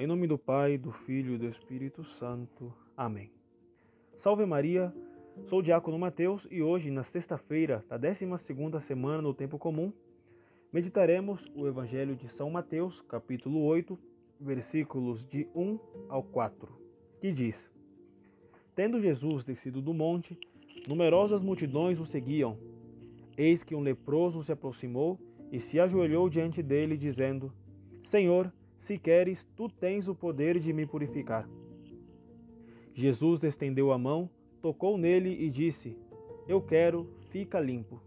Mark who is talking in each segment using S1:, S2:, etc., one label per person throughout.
S1: Em nome do Pai, do Filho e do Espírito Santo. Amém. Salve Maria, sou o Diácono Mateus e hoje, na sexta-feira da 12ª semana no Tempo Comum, meditaremos o Evangelho de São Mateus, capítulo 8, versículos de 1 ao 4, que diz: Tendo Jesus descido do monte, numerosas multidões o seguiam. Eis que um leproso se aproximou e se ajoelhou diante dele, dizendo: Senhor, se queres, tu tens o poder de me purificar. Jesus estendeu a mão, tocou nele e disse: Eu quero, fica limpo.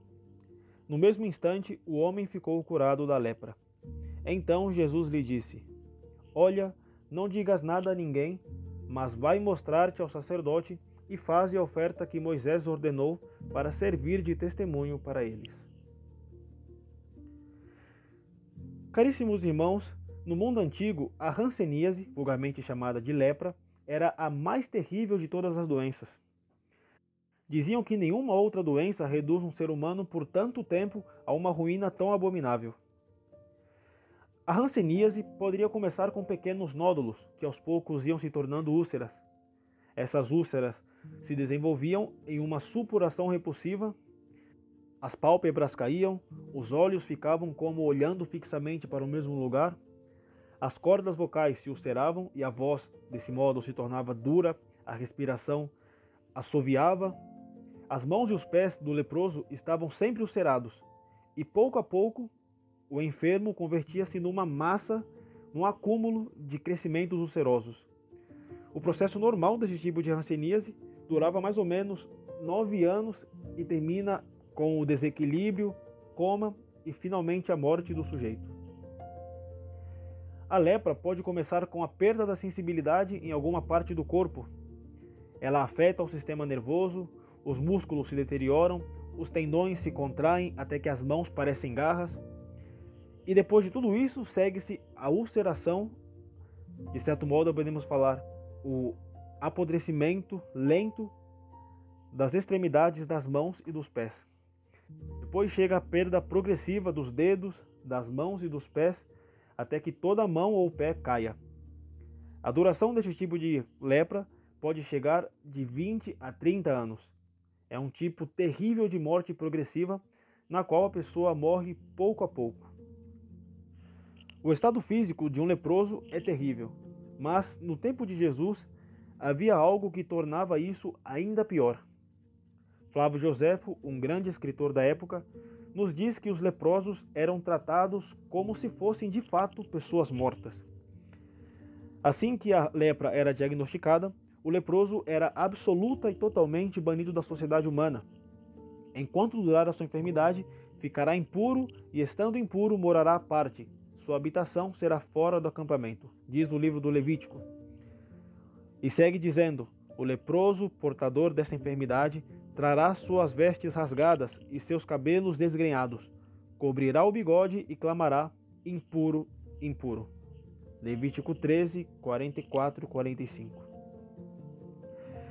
S1: No mesmo instante, o homem ficou curado da lepra. Então Jesus lhe disse: Olha, não digas nada a ninguém, mas vai mostrar-te ao sacerdote e faze a oferta que Moisés ordenou para servir de testemunho para eles. Caríssimos irmãos, no mundo antigo, a hanseníase, vulgarmente chamada de lepra, era a mais terrível de todas as doenças. Diziam que nenhuma outra doença reduz um ser humano por tanto tempo a uma ruína tão abominável. A hanseníase poderia começar com pequenos nódulos que aos poucos iam se tornando úlceras. Essas úlceras se desenvolviam em uma supuração repulsiva, as pálpebras caíam, os olhos ficavam como olhando fixamente para o mesmo lugar, as cordas vocais se ulceravam e a voz, desse modo, se tornava dura, a respiração assoviava. As mãos e os pés do leproso estavam sempre ulcerados, e pouco a pouco o enfermo convertia-se numa massa, num acúmulo de crescimentos ulcerosos. O processo normal desse tipo de hanseníase durava mais ou menos nove anos e termina com o desequilíbrio, coma e finalmente a morte do sujeito. A lepra pode começar com a perda da sensibilidade em alguma parte do corpo. Ela afeta o sistema nervoso, os músculos se deterioram, os tendões se contraem até que as mãos parecem garras. E depois de tudo isso, segue-se a ulceração, de certo modo podemos falar o apodrecimento lento das extremidades das mãos e dos pés. Depois chega a perda progressiva dos dedos, das mãos e dos pés, até que toda mão ou pé caia. A duração deste tipo de lepra pode chegar de 20 a 30 anos. É um tipo terrível de morte progressiva, na qual a pessoa morre pouco a pouco. O estado físico de um leproso é terrível, mas no tempo de Jesus havia algo que tornava isso ainda pior. Flávio Joséfo, um grande escritor da época, nos diz que os leprosos eram tratados como se fossem de fato pessoas mortas. Assim que a lepra era diagnosticada, o leproso era absoluta e totalmente banido da sociedade humana. Enquanto durar a sua enfermidade, ficará impuro e, estando impuro, morará à parte. Sua habitação será fora do acampamento, diz o livro do Levítico. E segue dizendo: o leproso, portador dessa enfermidade, Trará suas vestes rasgadas e seus cabelos desgrenhados, cobrirá o bigode e clamará: impuro, impuro. Levítico 13, 44 e 45.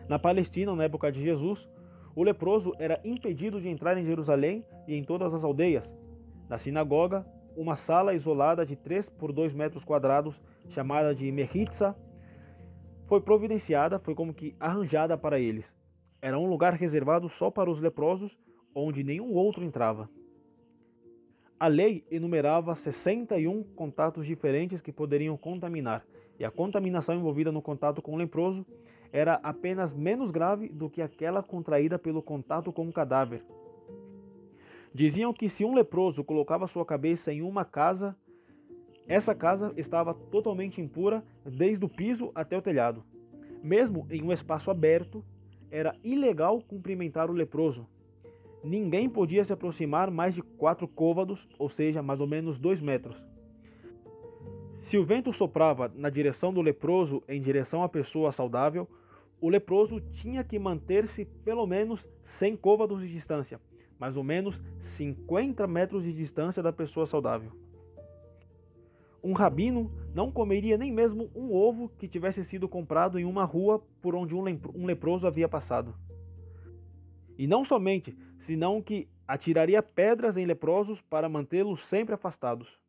S1: Na Palestina, na época de Jesus, o leproso era impedido de entrar em Jerusalém e em todas as aldeias. Na sinagoga, uma sala isolada de 3 por 2 metros quadrados, chamada de Mechitza, foi providenciada, foi como que arranjada para eles. Era um lugar reservado só para os leprosos, onde nenhum outro entrava. A lei enumerava 61 contatos diferentes que poderiam contaminar, e a contaminação envolvida no contato com o leproso era apenas menos grave do que aquela contraída pelo contato com o cadáver. Diziam que se um leproso colocava sua cabeça em uma casa, essa casa estava totalmente impura desde o piso até o telhado. Mesmo em um espaço aberto, era ilegal cumprimentar o leproso. Ninguém podia se aproximar mais de quatro côvados, ou seja, mais ou menos dois metros. Se o vento soprava na direção do leproso em direção à pessoa saudável, o leproso tinha que manter-se pelo menos 100 côvados de distância, mais ou menos 50 metros de distância da pessoa saudável. Um rabino não comeria nem mesmo um ovo que tivesse sido comprado em uma rua por onde um leproso havia passado. E não somente, senão que atiraria pedras em leprosos para mantê-los sempre afastados.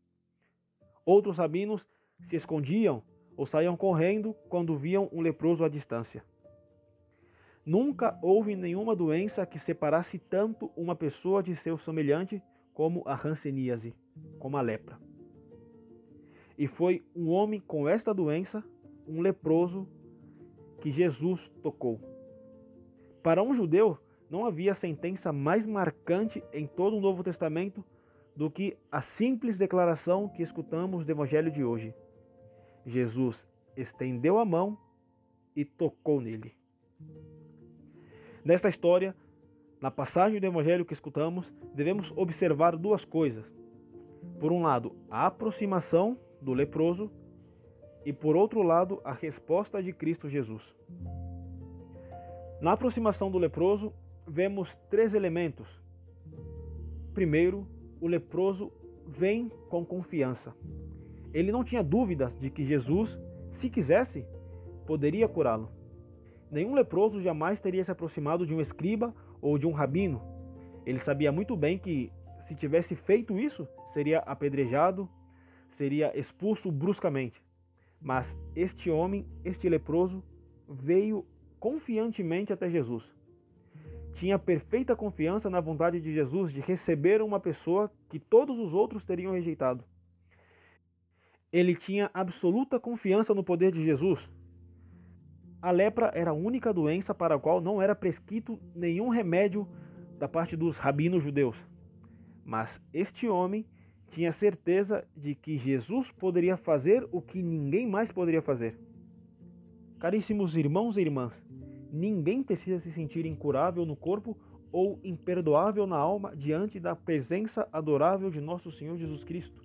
S1: Outros rabinos se escondiam ou saíam correndo quando viam um leproso à distância. Nunca houve nenhuma doença que separasse tanto uma pessoa de seu semelhante como a hanseníase, como a lepra. E foi um homem com esta doença, um leproso, que Jesus tocou. Para um judeu, não havia sentença mais marcante em todo o Novo Testamento do que a simples declaração que escutamos do Evangelho de hoje. Jesus estendeu a mão e tocou nele. Nesta história, na passagem do Evangelho que escutamos, devemos observar duas coisas. Por um lado, a aproximação do leproso e, por outro lado, a resposta de Cristo Jesus. Na aproximação do leproso, vemos três elementos. Primeiro, o leproso vem com confiança. Ele não tinha dúvidas de que Jesus, se quisesse, poderia curá-lo. Nenhum leproso jamais teria se aproximado de um escriba ou de um rabino. Ele sabia muito bem que, se tivesse feito isso, seria apedrejado, seria expulso bruscamente. Mas este homem, este leproso, veio confiantemente até Jesus. Tinha perfeita confiança na vontade de Jesus de receber uma pessoa que todos os outros teriam rejeitado. Ele tinha absoluta confiança no poder de Jesus. A lepra era a única doença para a qual não era prescrito nenhum remédio da parte dos rabinos judeus. Mas este homem tinha certeza de que Jesus poderia fazer o que ninguém mais poderia fazer. Caríssimos irmãos e irmãs, ninguém precisa se sentir incurável no corpo ou imperdoável na alma diante da presença adorável de nosso Senhor Jesus Cristo,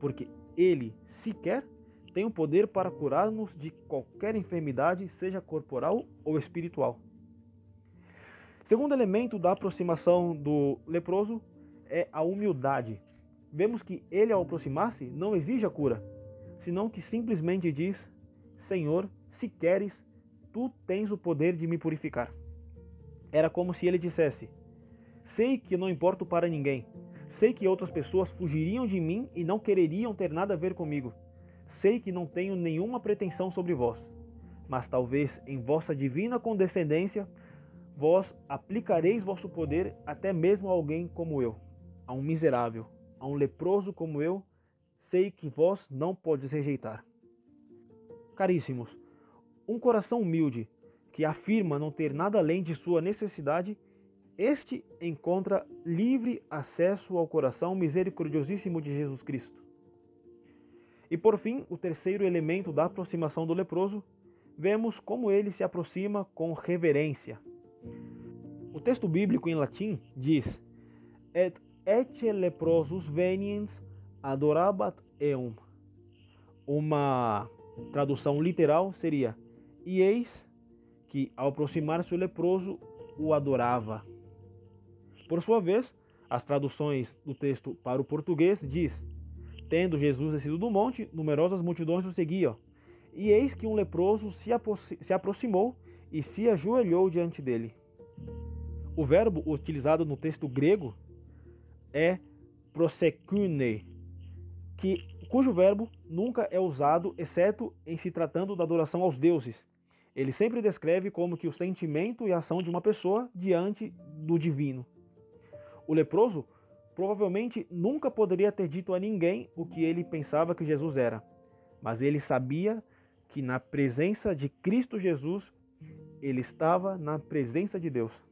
S1: porque Ele sequer tem o poder para curar-nos de qualquer enfermidade, seja corporal ou espiritual. Segundo elemento da aproximação do leproso é a humildade vemos que ele, ao aproximar-se, não exige a cura, senão que simplesmente diz: Senhor, se queres, tu tens o poder de me purificar. Era como se ele dissesse: Sei que não importo para ninguém. Sei que outras pessoas fugiriam de mim e não quereriam ter nada a ver comigo. Sei que não tenho nenhuma pretensão sobre vós. Mas talvez em vossa divina condescendência, vós aplicareis vosso poder até mesmo a alguém como eu, a um miserável, a um leproso como eu, sei que vós não podes rejeitar. Caríssimos, um coração humilde, que afirma não ter nada além de sua necessidade, este encontra livre acesso ao coração misericordiosíssimo de Jesus Cristo. E por fim, o terceiro elemento da aproximação do leproso, vemos como ele se aproxima com reverência. O texto bíblico em latim diz: Et ecce leprosus veniens adorabat eum. Uma tradução literal seria: E eis que, ao aproximar-se o leproso, o adorava. Por sua vez, as traduções do texto para o português diz: Tendo Jesus descido do monte, numerosas multidões o seguiam. E eis que um leproso se, se aproximou e se ajoelhou diante dele. O verbo utilizado no texto grego é prosecune, que, cujo verbo nunca é usado exceto em se tratando da adoração aos deuses. Ele sempre descreve como que o sentimento e ação de uma pessoa diante do divino. O leproso provavelmente nunca poderia ter dito a ninguém o que ele pensava que Jesus era, mas ele sabia que na presença de Cristo Jesus, ele estava na presença de Deus.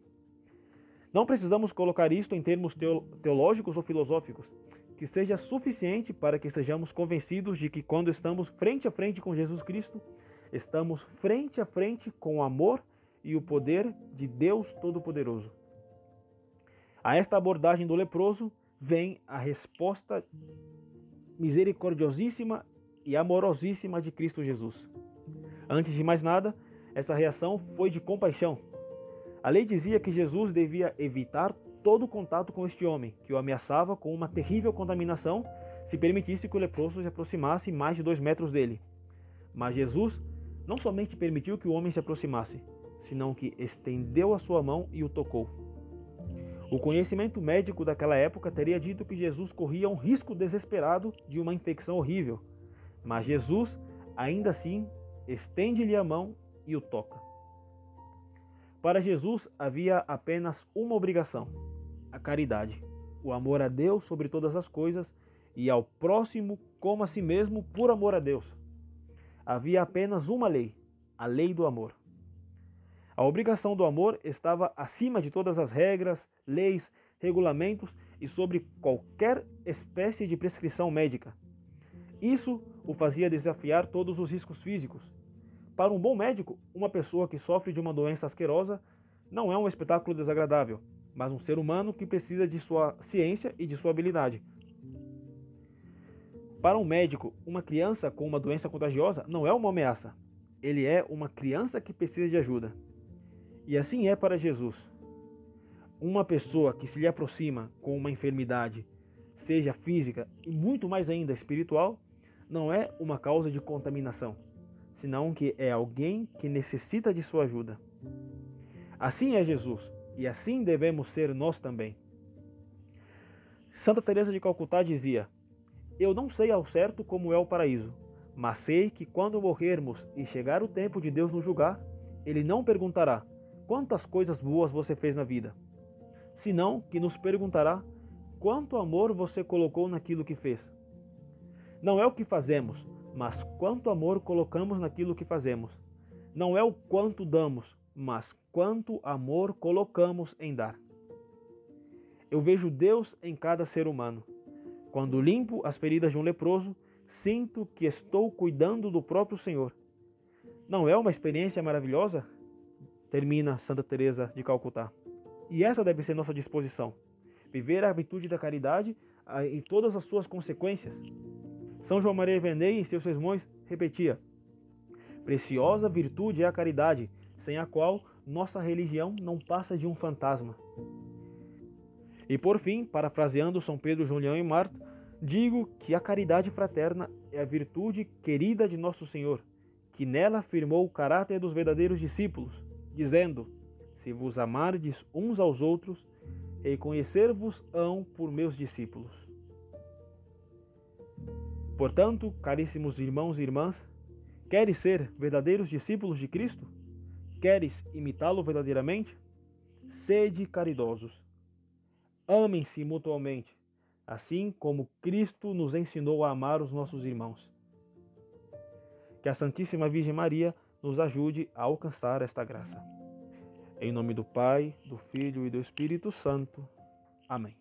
S1: Não precisamos colocar isto em termos teológicos ou filosóficos, que seja suficiente para que estejamos convencidos de que quando estamos frente a frente com Jesus Cristo, estamos frente a frente com o amor e o poder de Deus Todo-Poderoso. A esta abordagem do leproso vem a resposta misericordiosíssima e amorosíssima de Cristo Jesus. Antes de mais nada, essa reação foi de compaixão, a lei dizia que Jesus devia evitar todo contato com este homem, que o ameaçava com uma terrível contaminação se permitisse que o leproso se aproximasse mais de dois metros dele. Mas Jesus não somente permitiu que o homem se aproximasse, senão que estendeu a sua mão e o tocou. O conhecimento médico daquela época teria dito que Jesus corria um risco desesperado de uma infecção horrível, mas Jesus ainda assim estende-lhe a mão e o toca. Para Jesus havia apenas uma obrigação: a caridade, o amor a Deus sobre todas as coisas e ao próximo como a si mesmo por amor a Deus. Havia apenas uma lei, a lei do amor. A obrigação do amor estava acima de todas as regras, leis, regulamentos e sobre qualquer espécie de prescrição médica. Isso o fazia desafiar todos os riscos físicos. Para um bom médico, uma pessoa que sofre de uma doença asquerosa não é um espetáculo desagradável, mas um ser humano que precisa de sua ciência e de sua habilidade. Para um médico, uma criança com uma doença contagiosa não é uma ameaça. Ele é uma criança que precisa de ajuda. E assim é para Jesus. Uma pessoa que se lhe aproxima com uma enfermidade, seja física e muito mais ainda espiritual, não é uma causa de contaminação, senão que é alguém que necessita de sua ajuda. Assim é Jesus, e assim devemos ser nós também. Santa Teresa de Calcutá dizia: Eu não sei ao certo como é o paraíso, mas sei que quando morrermos e chegar o tempo de Deus nos julgar, ele não perguntará: quantas coisas boas você fez na vida, senão que nos perguntará quanto amor você colocou naquilo que fez. Não é o que fazemos, mas quanto amor colocamos naquilo que fazemos. Não é o quanto damos, mas quanto amor colocamos em dar. Eu vejo Deus em cada ser humano. Quando limpo as feridas de um leproso, sinto que estou cuidando do próprio Senhor. Não é uma experiência maravilhosa? termina Santa Teresa de Calcutá. E essa deve ser nossa disposição: viver a virtude da caridade em todas as suas consequências. São João Maria Vendei, em seus sermões, repetia: Preciosa virtude é a caridade, sem a qual nossa religião não passa de um fantasma. E por fim, parafraseando São Pedro, João Leão e Marta, digo que a caridade fraterna é a virtude querida de nosso Senhor, que nela afirmou o caráter dos verdadeiros discípulos, dizendo: Se vos amardes uns aos outros, reconhecer-vos-ão por meus discípulos. Portanto, caríssimos irmãos e irmãs, queres ser verdadeiros discípulos de Cristo? Queres imitá-lo verdadeiramente? Sede caridosos. Amem-se mutuamente, assim como Cristo nos ensinou a amar os nossos irmãos. Que a Santíssima Virgem Maria nos ajude a alcançar esta graça. Em nome do Pai, do Filho e do Espírito Santo. Amém.